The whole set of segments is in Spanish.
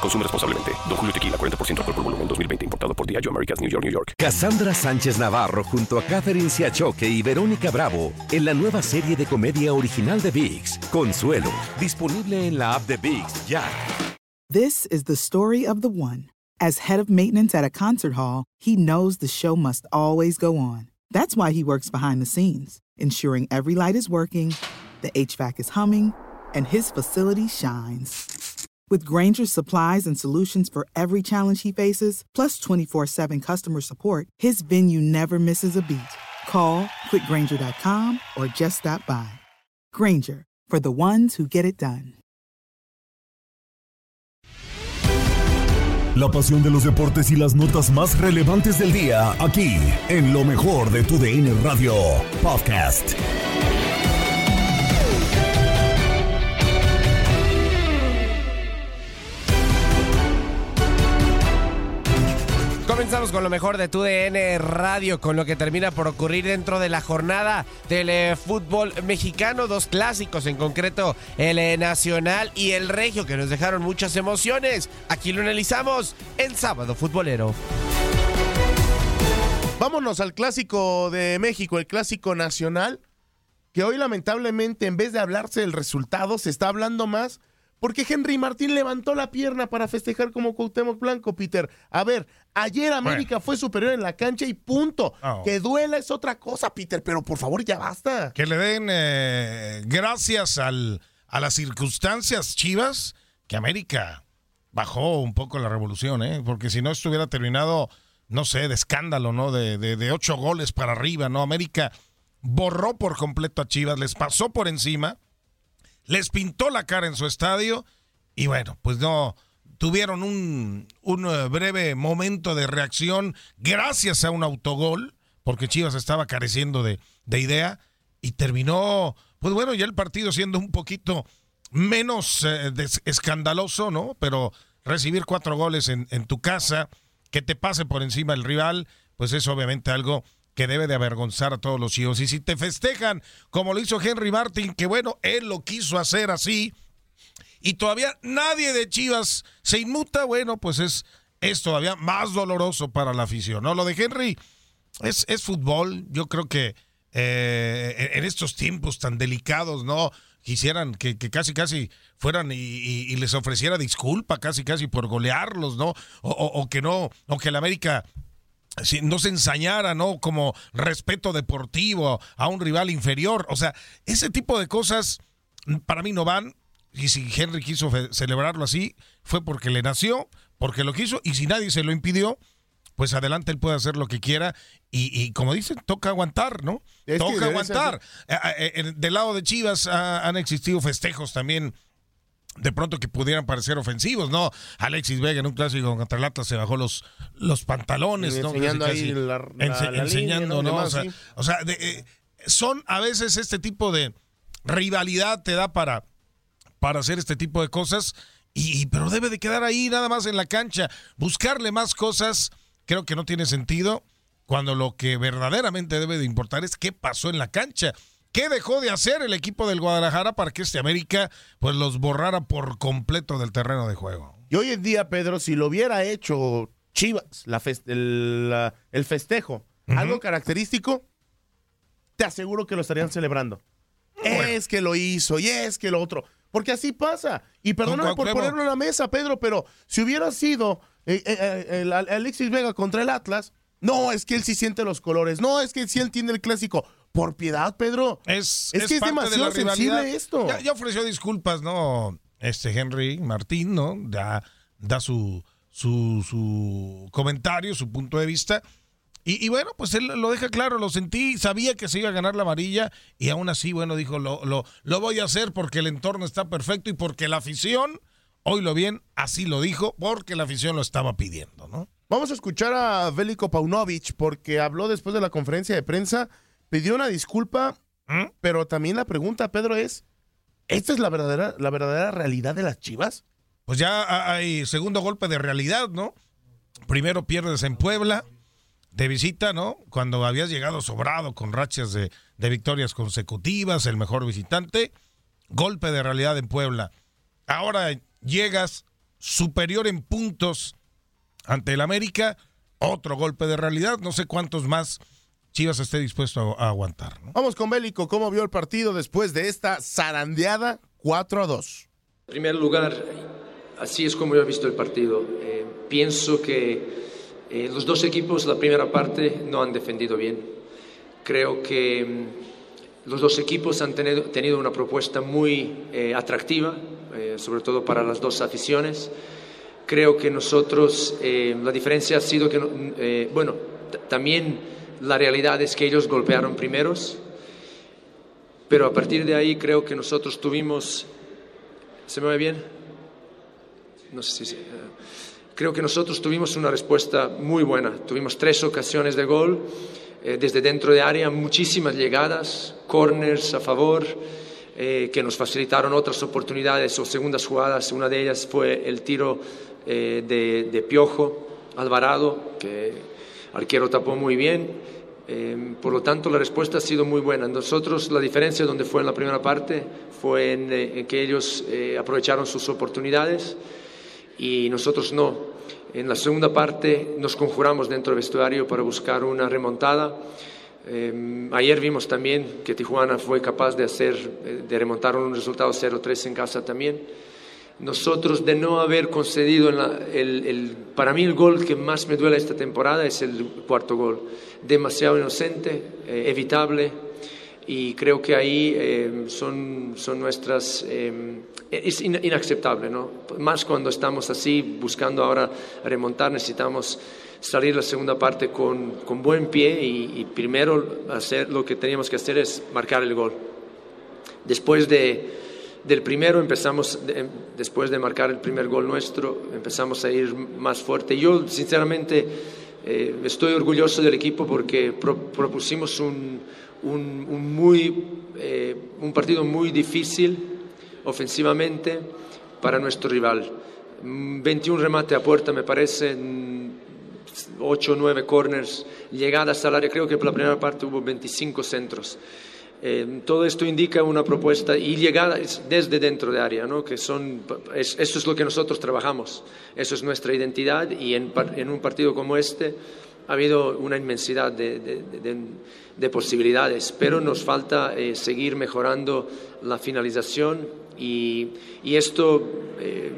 Consume responsablemente. Don Julio Tequila, 40% alcohol por volumen, 2020. Importado por Diageo Americas, New York, New York. Cassandra Sánchez Navarro junto a Catherine Siachoque y Verónica Bravo en la nueva serie de comedia original de VIX, Consuelo. Disponible en la app de VIX, ya. This is the story of the one. As head of maintenance at a concert hall, he knows the show must always go on. That's why he works behind the scenes, ensuring every light is working, the HVAC is humming, and his facility shines. With Granger's supplies and solutions for every challenge he faces, plus 24 7 customer support, his venue never misses a beat. Call quickgranger.com or just stop by. Granger, for the ones who get it done. La pasión de los deportes y las notas más relevantes del día, aquí, en lo mejor de tu DN Radio Podcast. Con lo mejor de tu DN Radio, con lo que termina por ocurrir dentro de la jornada del fútbol mexicano. Dos clásicos, en concreto el eh, Nacional y el Regio, que nos dejaron muchas emociones. Aquí lo analizamos en Sábado Futbolero. Vámonos al clásico de México, el clásico nacional, que hoy lamentablemente en vez de hablarse del resultado se está hablando más porque Henry Martín levantó la pierna para festejar como Cuauhtémoc Blanco, Peter. A ver, ayer América fue superior en la cancha y punto. Oh. Que duela es otra cosa, Peter, pero por favor ya basta. Que le den eh, gracias al, a las circunstancias chivas que América bajó un poco la revolución, ¿eh? porque si no estuviera terminado, no sé, de escándalo, ¿no? De, de, de ocho goles para arriba, ¿no? América borró por completo a Chivas, les pasó por encima, les pintó la cara en su estadio y bueno, pues no tuvieron un, un eh, breve momento de reacción gracias a un autogol, porque Chivas estaba careciendo de, de idea y terminó, pues bueno, ya el partido siendo un poquito menos eh, escandaloso, ¿no? Pero recibir cuatro goles en, en tu casa, que te pase por encima el rival, pues es obviamente algo que debe de avergonzar a todos los chivos. Y si te festejan como lo hizo Henry Martin, que bueno, él lo quiso hacer así, y todavía nadie de Chivas se inmuta, bueno, pues es, es todavía más doloroso para la afición, ¿no? Lo de Henry es, es fútbol, yo creo que eh, en estos tiempos tan delicados, ¿no? Quisieran que, que casi, casi fueran y, les ofreciera disculpa, casi, casi por golearlos, ¿no? O, o- o que no, o que el América si no se ensañara, ¿no? Como respeto deportivo a un rival inferior. O sea, ese tipo de cosas mm, para mí no van. Y si Henry quiso celebrarlo así, fue porque le nació, porque lo quiso, y si nadie se lo impidió, pues adelante él puede hacer lo que quiera. Y, y como dicen, toca aguantar, ¿no? Es toca ser aguantar. Eh, eh, eh, del lado de Chivas han existido festejos también de pronto que pudieran parecer ofensivos, ¿no? Alexis Vega en un clásico contra el Atlas se bajó los, los pantalones, ¿no? Enseñando Casi, ahí casi. la- la- Ense- la enseñando, línea, ¿no? ¿no? Demás, o sea, sí. o sea, de- eh, son a veces este tipo de rivalidad te da para, para hacer este tipo de cosas, y, y- pero debe de quedar ahí nada más en la cancha. Buscarle más cosas creo que no tiene sentido cuando lo que verdaderamente debe de importar es qué pasó en la cancha. ¿Qué dejó de hacer el equipo del Guadalajara para que este América pues los borrara por completo del terreno de juego? Y hoy en día, Pedro, si lo hubiera hecho Chivas, la el, la- el festejo, algo característico, te aseguro que lo estarían celebrando. Es que lo hizo y es que lo otro. Porque así pasa. Y perdóname por ponerlo en la mesa, Pedro, pero si hubiera sido eh, eh, eh, el Alexis Vega contra el Atlas, no, es que él sí siente los colores. No, es que sí entiende el clásico. Por piedad, Pedro. Es, Es que es demasiado de la rivalidad. sensible esto. Ya, ya ofreció disculpas, ¿no? Este Henry Martín, ¿no? Da, da su, su, su comentario, su punto de vista. Y, y bueno, pues él lo deja claro, lo sentí, sabía que se iba a ganar la amarilla y aún así, bueno, dijo, lo, lo, lo voy a hacer porque el entorno está perfecto y porque la afición, oílo bien, así lo dijo, porque la afición lo estaba pidiendo, ¿no? Vamos a escuchar a Veliko Paunovic porque habló después de la conferencia de prensa, pidió una disculpa, ¿Mm? pero también la pregunta, Pedro, es, ¿esta es la verdadera, la verdadera realidad de las Chivas? pues ya ha- hay segundo golpe de realidad, ¿no? Primero pierdes en Puebla de visita, ¿no? Cuando habías llegado sobrado con rachas de, de victorias consecutivas, el mejor visitante, golpe de realidad en Puebla. Ahora llegas superior en puntos ante el América, otro golpe de realidad, no sé cuántos más Chivas esté dispuesto a, a aguantar, ¿no? Vamos con Bélico, ¿cómo vio el partido después de esta zarandeada 4 a 2? En primer lugar, así es como yo he visto el partido. Eh, pienso que eh, los dos equipos, la primera parte, no han defendido bien. Creo que mm, los dos equipos han tenido, tenido una propuesta muy eh, atractiva, eh, sobre todo para las dos aficiones. Creo que nosotros, eh, la diferencia ha sido que, eh, bueno, también la realidad es que ellos golpearon primeros, pero a partir de ahí creo que nosotros tuvimos ¿Se me ve bien? No sé si... Creo que nosotros tuvimos una respuesta muy buena. Tuvimos tres ocasiones de gol eh, desde dentro de área, muchísimas llegadas, corners a favor, eh, que nos facilitaron otras oportunidades o segundas jugadas. Una de ellas fue el tiro eh, de, de Piojo Alvarado, que arquero tapó muy bien. Eh, por lo tanto, la respuesta ha sido muy buena. Nosotros, la diferencia donde fue en la primera parte fue en, eh, en que ellos eh, aprovecharon sus oportunidades y nosotros no. En la segunda parte nos conjuramos dentro del vestuario para buscar una remontada. Eh, ayer vimos también que Tijuana fue capaz de hacer, eh, de remontar un resultado 0-3 en casa también. Nosotros de no haber concedido, la- el, el- para mí el gol que más me duele esta temporada es el cuarto gol. Demasiado inocente, eh, evitable, y creo que ahí eh, son, son nuestras... eh, es in- inaceptable, ¿no? Más cuando estamos así, buscando ahora remontar, necesitamos salir la segunda parte con, con buen pie y, y primero hacer lo que teníamos que hacer es marcar el gol. Después de, del primero empezamos, de- después de marcar el primer gol nuestro, empezamos a ir más fuerte. Yo, sinceramente, eh, estoy orgulloso del equipo porque pro- propusimos un, un, muy, eh, un partido muy difícil ofensivamente para nuestro rival. Mm, 21 remate a puerta, me parece, 8 o 9 corners, llegadas al área, creo que por la primera parte hubo 25 centros. Eh, todo esto indica una propuesta y llegadas desde dentro de área, ¿no? que son, es- eso es lo que nosotros trabajamos, eso es nuestra identidad y en, en un partido como este ha habido una inmensidad de, de- de- de posibilidades, pero nos falta eh, seguir mejorando la finalización y, y esto, eh,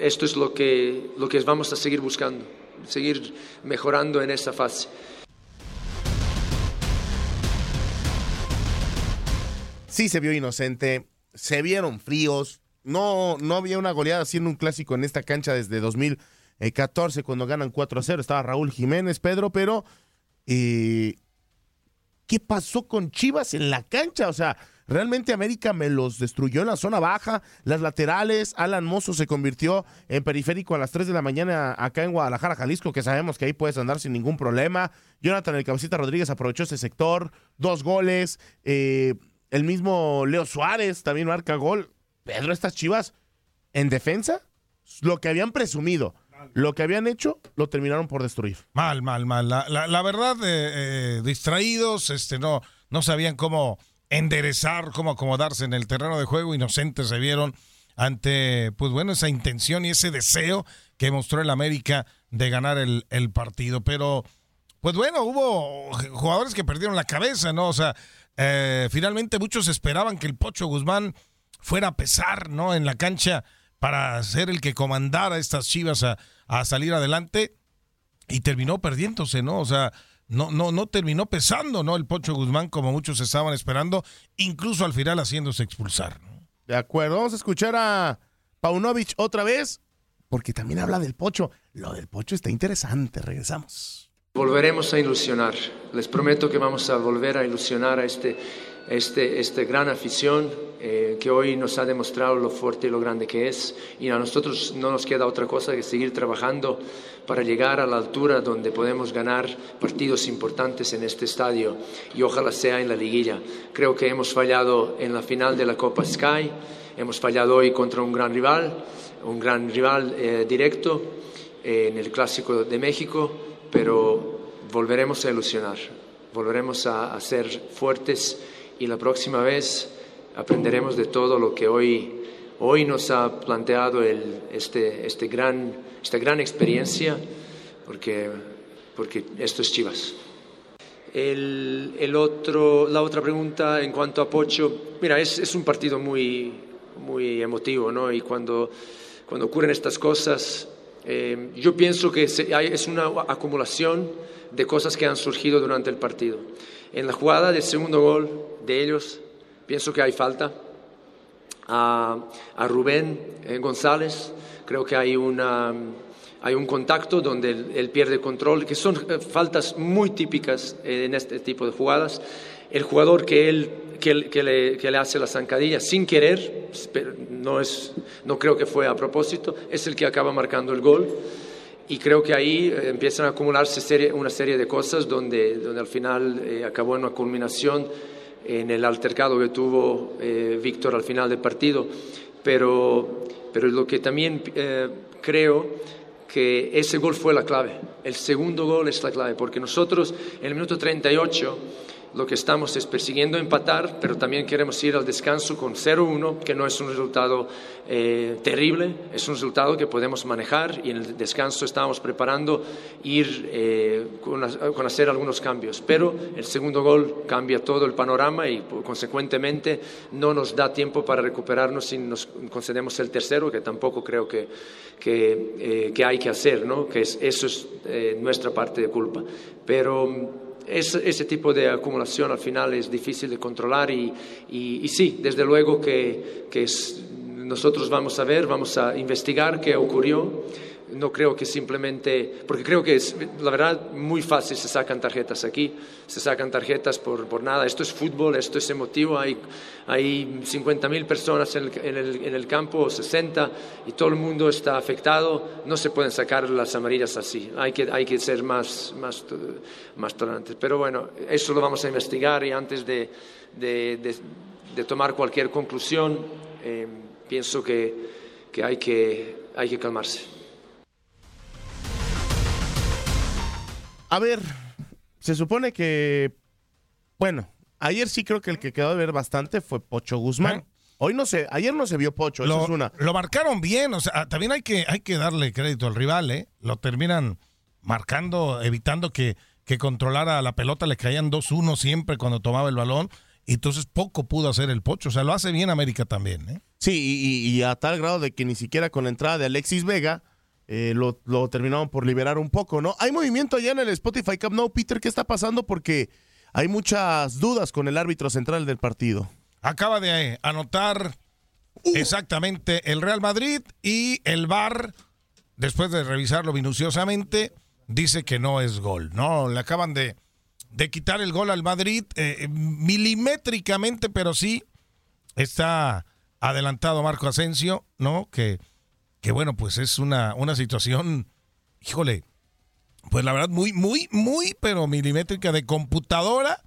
esto es lo que, lo que vamos a seguir buscando, seguir mejorando en esa fase. Sí se vio inocente, se vieron fríos, no, no había una goleada haciendo un clásico en esta cancha desde 2014 cuando ganan 4 a 0, estaba Raúl Jiménez, Pedro, pero eh, ¿qué pasó con Chivas en la cancha? O sea, realmente América me los destruyó en la zona baja, las laterales, Alan Mozo se convirtió en periférico a las 3 de la mañana acá en Guadalajara, Jalisco, que sabemos que ahí puedes andar sin ningún problema. Jonathan El Cabecita Rodríguez aprovechó ese sector, dos goles, eh, el mismo Leo Suárez también marca gol. Pedro, estas Chivas en defensa, lo que habían presumido, lo que habían hecho, lo terminaron por destruir. Mal, mal, mal. La, verdad, eh, eh, distraídos, este, no, no sabían cómo enderezar, cómo acomodarse en el terreno de juego, inocentes se vieron ante, pues bueno, esa intención y ese deseo que mostró el América de ganar el partido. Pero, pues bueno, hubo jugadores que perdieron la cabeza, ¿no? O sea, eh, finalmente muchos esperaban que el Pocho Guzmán fuera a pesar, ¿no? En la cancha para ser el que comandara estas Chivas a, salir adelante y terminó perdiéndose, ¿no? O sea, no, no, no terminó pesando, ¿no? El Pocho Guzmán como muchos estaban esperando, incluso al final haciéndose expulsar. De acuerdo, vamos a escuchar a Paunovic otra vez, porque también habla del Pocho. Lo del Pocho está interesante, regresamos. Volveremos a ilusionar. Les prometo que vamos a volver a ilusionar a este, este, este gran afición eh, que hoy nos ha demostrado lo fuerte y lo grande que es. Y a nosotros no nos queda otra cosa que seguir trabajando para llegar a la altura donde podemos ganar partidos importantes en este estadio y ojalá sea en la liguilla. Creo que hemos fallado en la final de la Copa Sky, hemos fallado hoy contra un gran rival, un gran rival eh, directo eh, en el Clásico de México, pero volveremos a ilusionar, volveremos a, a ser fuertes y la próxima vez aprenderemos de todo lo que hoy, hoy nos ha planteado el, este, este gran, esta gran experiencia, porque, porque esto es Chivas. El, el otro, la otra pregunta en cuanto a Pocho, mira, es, es un partido muy, muy emotivo, ¿no? Y cuando, cuando ocurren estas cosas, eh, yo pienso que se, hay, es una acumulación de cosas que han surgido durante el partido. En la jugada del segundo gol de ellos, pienso que hay falta. A, a Rubén eh, González, creo que hay, una, hay un contacto donde él, pierde control, que son eh, faltas muy típicas eh, en este tipo de jugadas. El jugador que él que, que, le, que, le, hace la zancadilla sin querer, no, es, no creo que fue a propósito, es el que acaba marcando el gol. Y creo que ahí eh, empiezan a acumularse una serie de cosas donde, donde al final eh, acabó en una culminación en el altercado que tuvo eh, Víctor al final del partido. Pero, pero lo que también eh, creo que ese gol fue la clave. El segundo gol es la clave, porque nosotros en el minuto 38 lo que estamos es persiguiendo empatar, pero también queremos ir al descanso con 0-1, que no es un resultado eh, terrible, es un resultado que podemos manejar y en el descanso estábamos preparando ir eh, con, con, hacer algunos cambios. Pero el segundo gol cambia todo el panorama y consecuentemente no nos da tiempo para recuperarnos si nos concedemos el tercero, que tampoco creo que, que, eh, que hay que hacer, ¿no? que es, eso es eh, nuestra parte de culpa. Pero es, ese tipo de acumulación al final es difícil de controlar y, y, y sí, desde luego que, que es, nosotros vamos a ver, vamos a investigar qué ocurrió. No creo que simplemente, porque creo que es, la verdad, muy fácil se sacan tarjetas aquí, se sacan tarjetas por, por nada. Esto es fútbol, esto es emotivo, hay, hay 50.000 personas en el, en, el, en el campo, 60, y todo el mundo está afectado. No se pueden sacar las amarillas así, hay que, hay que ser más, más, más tolerantes. Pero bueno, eso lo vamos a investigar y antes de, de, de, de tomar cualquier conclusión, eh, pienso que, que, hay que hay que calmarse. A ver, se supone que, bueno, ayer sí creo que el que quedó de ver bastante fue Pocho Guzmán. ¿Eh? Hoy no sé, ayer no se vio Pocho, lo, eso es una. Lo marcaron bien, o sea, también hay que, hay que darle crédito al rival, ¿eh? Lo terminan marcando, evitando que, que controlara la pelota, le caían 2-1 siempre cuando tomaba el balón. Y entonces poco pudo hacer el Pocho. O sea, lo hace bien América también. ¿eh? Sí, y, y, a tal grado de que ni siquiera con la entrada de Alexis Vega eh, lo, lo, terminaron por liberar un poco, ¿no? Hay movimiento allá en el Spotify Cup, ¿no, Peter? ¿Qué está pasando? Porque hay muchas dudas con el árbitro central del partido. Acaba de anotar uh. exactamente el Real Madrid y el VAR, después de revisarlo minuciosamente, dice que no es gol, ¿no? Le acaban de de quitar el gol al Madrid eh, milimétricamente, pero sí está adelantado Marco Asensio, ¿no? Que, que bueno, pues es una, una situación, híjole, pues la verdad muy, muy, muy, pero milimétrica de computadora,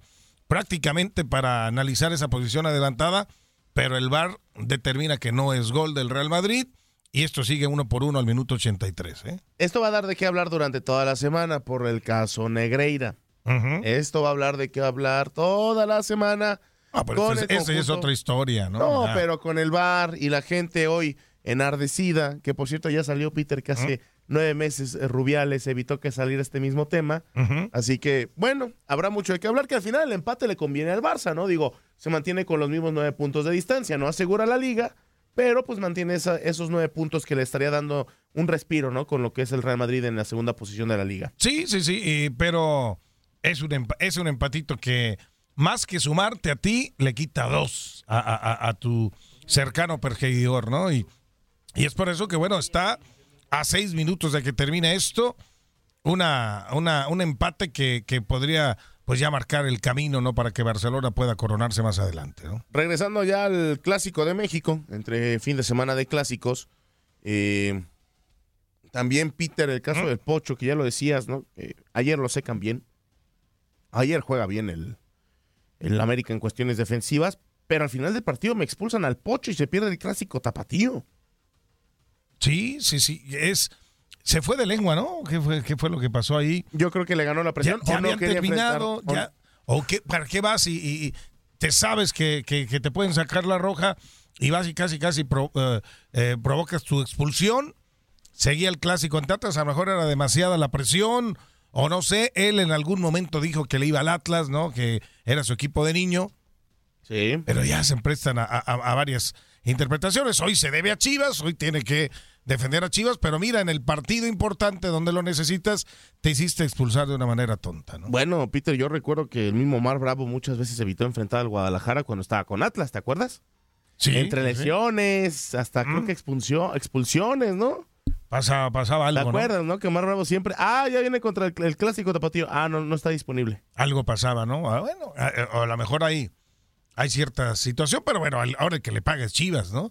prácticamente para analizar esa posición adelantada, pero el VAR determina que no es gol del Real Madrid. Y esto sigue uno por uno al minuto 83. ¿eh? Esto va a dar de qué hablar durante toda la semana por el caso Negreira. Uh -huh. Esto va a hablar de qué va a hablar toda la semana. Ah, pero con esa es otra historia, ¿no? No, ah. pero con el bar y la gente hoy enardecida, que por cierto ya salió Peter que hace uh -huh. nueve meses eh, Rubiales evitó que saliera este mismo tema. Así que, bueno, habrá mucho de qué hablar, que al final el empate le conviene al Barça, ¿no? Digo, se mantiene con los mismos nueve puntos de distancia, no asegura la liga, pero pues mantiene esos nueve puntos que le estaría dando un respiro, ¿no? Con lo que es el Real Madrid en la segunda posición de la liga. Sí, sí, sí, pero es un, es un empatito que más que sumarte a ti, le quita dos a, tu cercano perseguidor, ¿no? Y, y es por eso que, bueno, está a seis minutos de que termine esto, una, una, un empate que, que podría pues ya marcar el camino, ¿no? Para que Barcelona pueda coronarse más adelante, ¿no? Regresando ya al Clásico de México, entre fin de semana de clásicos, eh, también Peter, el caso del Pocho, que ya lo decías, ¿no? ayer lo secan bien, ayer juega bien el, el América en cuestiones defensivas, pero al final del partido me expulsan al Pocho y se pierde el Clásico tapatío. Sí, sí, sí. Es, se fue de lengua, ¿no? ¿Qué fue, qué fue lo que pasó ahí? Yo creo que le ganó la presión. Ya, habían terminado. ¿O qué, para qué vas y, te sabes que, te pueden sacar la roja y vas y casi, casi eh, eh, provocas tu expulsión? Seguía el clásico en Tatas, a lo mejor era demasiada la presión, o no sé, él en algún momento dijo que le iba al Atlas, ¿no? Que era su equipo de niño. Sí. Pero ya se prestan a varias interpretaciones. Hoy se debe a Chivas, hoy tiene que defender a Chivas, pero mira, en el partido importante donde lo necesitas, te hiciste expulsar de una manera tonta, ¿no? Bueno, Peter, yo recuerdo que el mismo Mar Bravo muchas veces evitó enfrentar al Guadalajara cuando estaba con Atlas, ¿te acuerdas? Sí. Entre lesiones, hasta creo mm. que expulsión, expulsiones, ¿no? Pasaba, pasaba algo. ¿Te acuerdas, no? Que Mar Bravo siempre. Ah, ya viene contra el, clásico tapatío. Ah, no, no está disponible. Algo pasaba, ¿no? Ah, bueno, a, a, lo mejor ahí hay cierta situación, pero bueno, ahora el que le pagues Chivas, ¿no?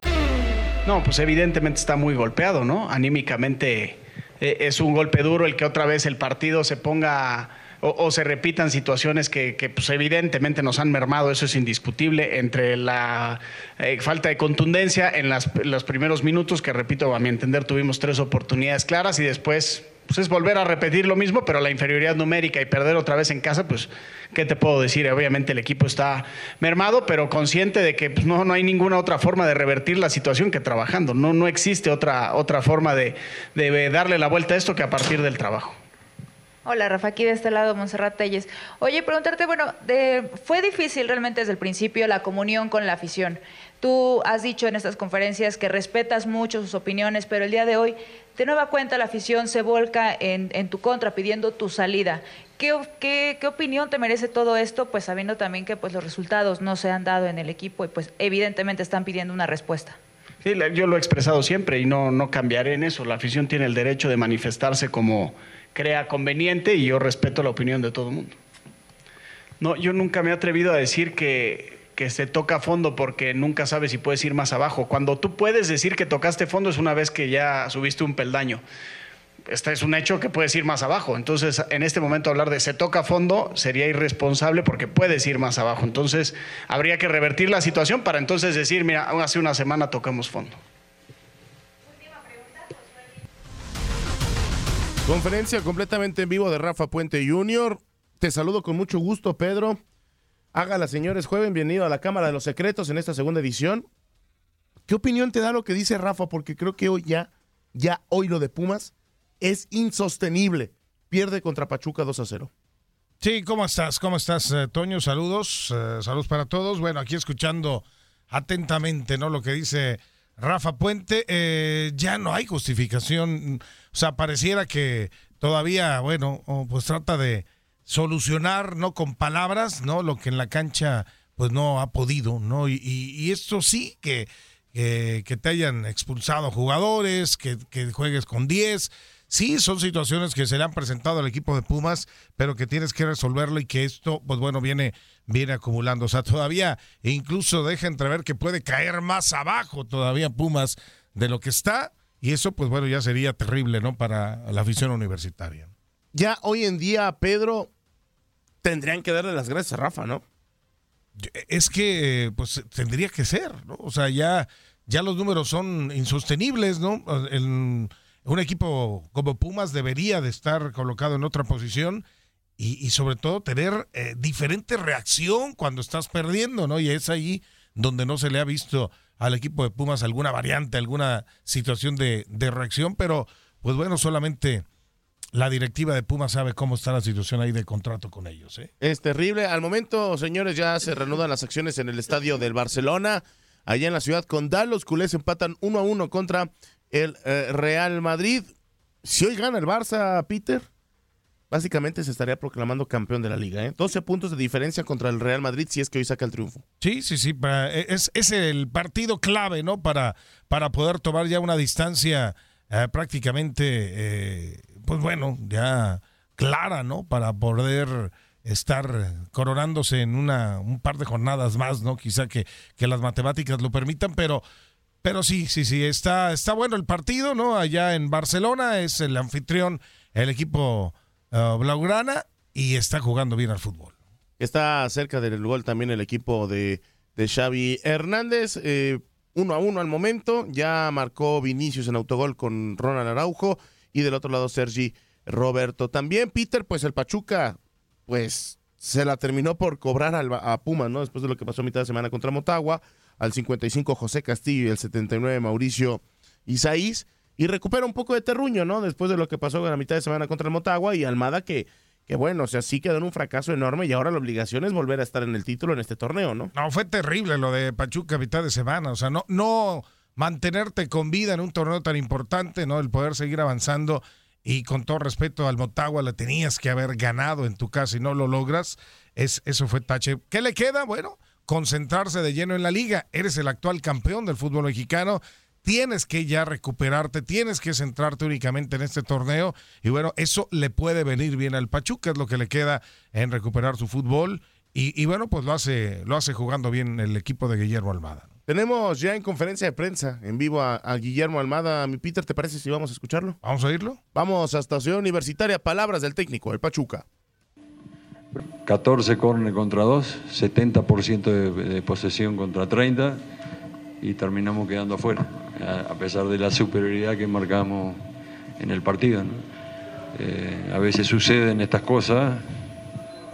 No, pues evidentemente está muy golpeado, ¿no? Anímicamente eh, es un golpe duro el que otra vez el partido se ponga o, se repitan situaciones que, pues evidentemente nos han mermado, eso es indiscutible, entre la eh, falta de contundencia en los primeros minutos, que repito, a mi entender tuvimos tres oportunidades claras y después pues es volver a repetir lo mismo, pero la inferioridad numérica y perder otra vez en casa, pues, ¿qué te puedo decir? Obviamente el equipo está mermado, pero consciente de que pues, no, no hay ninguna otra forma de revertir la situación que trabajando. No, no existe otra, otra forma de darle la vuelta a esto que a partir del trabajo. Hola, Rafa, aquí de este lado, Monserrat Telles. Oye, preguntarte, bueno, fue difícil realmente desde el principio la comunión con la afición. Tú has dicho en estas conferencias que respetas mucho sus opiniones, pero el día de hoy, de nueva cuenta, la afición se volca en, tu contra, pidiendo tu salida. ¿Qué, ¿Qué, opinión te merece todo esto? Pues sabiendo también que pues, los resultados no se han dado en el equipo y pues evidentemente están pidiendo una respuesta. Sí, yo lo he expresado siempre y no, no cambiaré en eso. La afición tiene el derecho de manifestarse como crea conveniente y yo respeto la opinión de todo el mundo. No, yo nunca me he atrevido a decir que, que se toca fondo porque nunca sabes si puedes ir más abajo. Cuando tú puedes decir que tocaste fondo es una vez que ya subiste un peldaño. Este es un hecho que puedes ir más abajo. Entonces, en este momento hablar de se toca fondo sería irresponsable porque puedes ir más abajo. Entonces, habría que revertir la situación para entonces decir, mira, hace una semana tocamos fondo. Conferencia completamente en vivo de Rafa Puente Jr. Te saludo con mucho gusto, Pedro. Hágala, señores, jueves, bienvenido a la Cámara de los Secretos en esta segunda edición. ¿Qué opinión te da lo que dice Rafa? Porque creo que hoy ya, ya hoy lo de Pumas es insostenible. Pierde contra Pachuca 2 a 0. Sí, ¿cómo estás? ¿Cómo estás, eh, Toño? Saludos, eh, saludos para todos. Bueno, aquí escuchando atentamente, ¿no? Lo que dice Rafa Puente, eh, ya no hay justificación. O sea, pareciera que todavía, bueno, pues trata de solucionar, ¿no? Con palabras, ¿no? Lo que en la cancha, pues no ha podido, ¿no? Y, esto sí, que, que, te hayan expulsado jugadores, que, que juegues con 10 Sí, son situaciones que se le han presentado al equipo de Pumas, pero que tienes que resolverlo y que esto, pues bueno, viene, viene acumulando. O sea, todavía incluso deja entrever que puede caer más abajo todavía Pumas de lo que está. Y eso, pues bueno, ya sería terrible, ¿no? Para la afición universitaria. Ya hoy en día, Pedro, tendrían que darle las gracias a Rafa, ¿no? Es que, pues, tendría que ser, ¿no? O sea, ya, ya los números son insostenibles, ¿no? El, un equipo como Pumas debería de estar colocado en otra posición y, sobre todo tener eh, diferente reacción cuando estás perdiendo, ¿no? Y es ahí donde no se le ha visto al equipo de Pumas alguna variante, alguna situación de, de reacción, pero pues bueno, solamente la directiva de Pumas sabe cómo está la situación ahí de contrato con ellos. ¿eh? Es terrible. Al momento, señores, ya se reanudan las acciones en el estadio del Barcelona. Allá en la ciudad condal, los culés empatan uno a uno contra el eh, Real Madrid. Si hoy gana el Barça, Peter, básicamente se estaría proclamando campeón de la liga. ¿eh? 12 puntos de diferencia contra el Real Madrid si es que hoy saca el triunfo. Sí, sí, sí. E, es, es el partido clave, ¿no? Para, para poder tomar ya una distancia eh, prácticamente, eh, pues bueno, ya clara, ¿no? Para poder estar coronándose en una un par de jornadas más, ¿no? Quizá que, que las matemáticas lo permitan, pero pero sí, sí, sí, está, está bueno el partido, ¿no? Allá en Barcelona es el anfitrión, el equipo uh, Blaugrana, y está jugando bien al fútbol. Está cerca del gol también el equipo de, de Xavi Hernández. Eh, uno a uno al momento. Ya marcó Vinicius en autogol con Ronald Araujo. Y del otro lado Sergi Roberto. También Peter, pues el Pachuca, pues se la terminó por cobrar al, a Puma, ¿no? Después de lo que pasó a mitad de semana contra Motagua al 55 José Castillo y el 79 Mauricio Isaís. Y recupera un poco de terruño, ¿no? Después de lo que pasó en la mitad de semana contra el Motagua y Almada que, que bueno, o sea, sí quedó en un fracaso enorme y ahora la obligación es volver a estar en el título en este torneo, ¿no? No, fue terrible lo de Pachuca a mitad de semana, o sea, no, no mantenerte con vida en un torneo tan importante, ¿no? El poder seguir avanzando y con todo respeto al Motagua le tenías que haber ganado en tu casa y no lo logras, es, eso fue tache. ¿Qué le queda? Bueno, concentrarse de lleno en la liga. Eres el actual campeón del fútbol mexicano. Tienes que ya recuperarte, tienes que centrarte únicamente en este torneo. Y bueno, eso le puede venir bien al Pachuca, es lo que le queda en recuperar su fútbol. Y, bueno, pues lo hace, lo hace jugando bien el equipo de Guillermo Almada. Tenemos ya en conferencia de prensa en vivo a, Guillermo Almada. Mi Peter, ¿te parece si vamos a escucharlo? Vamos a oírlo. Vamos a Ciudad Universitaria. Palabras del técnico, el Pachuca. 14 córner contra 2, 70% de, posesión contra 30 y terminamos quedando afuera, a, pesar de la superioridad que marcamos en el partido. Eh, a veces suceden estas cosas,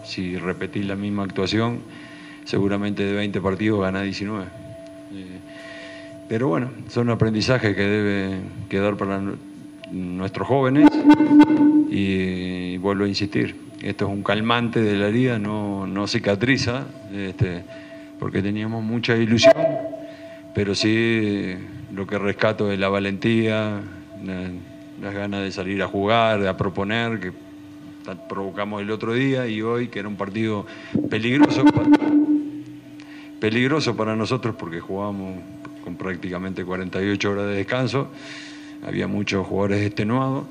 si repetís la misma actuación, seguramente de 20 partidos ganás 19. Eh, pero bueno, son aprendizajes que debe quedar para nuestros jóvenes y vuelvo a insistir, esto es un calmante de la herida, no, no cicatriza, este, porque teníamos mucha ilusión, pero sí lo que rescato es la valentía, las ganas de salir a jugar, de a proponer, que provocamos el otro día y hoy, que era un partido peligroso, peligroso para nosotros porque jugábamos con prácticamente 48 horas de descanso, había muchos jugadores extenuados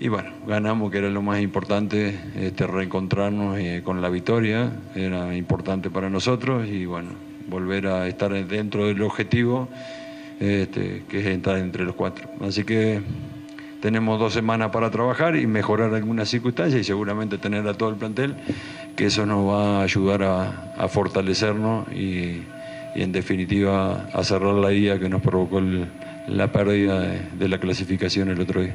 y bueno, ganamos, que era lo más importante, este, reencontrarnos eh, con la victoria, era importante para nosotros y bueno, volver a estar dentro del objetivo, este, que es estar entre los cuatro. Así que tenemos dos semanas para trabajar y mejorar algunas circunstancias y seguramente tener a todo el plantel, que eso nos va a ayudar a, fortalecernos y, en definitiva a cerrar la idea que nos provocó la pérdida de la clasificación el otro día.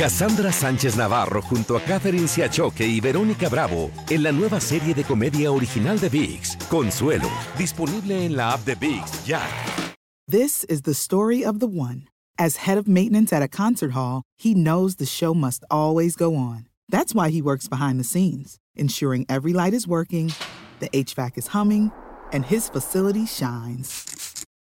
Cassandra Sánchez Navarro junto a Catherine Siachoque y Verónica Bravo en la nueva serie de comedia original de VIX, Consuelo, disponible en la app de VIX ya. This is the story of the one. As head of maintenance at a concert hall, he knows the show must always go on. That's why he works behind the scenes, ensuring every light is working, the HVAC is humming, and his facility shines.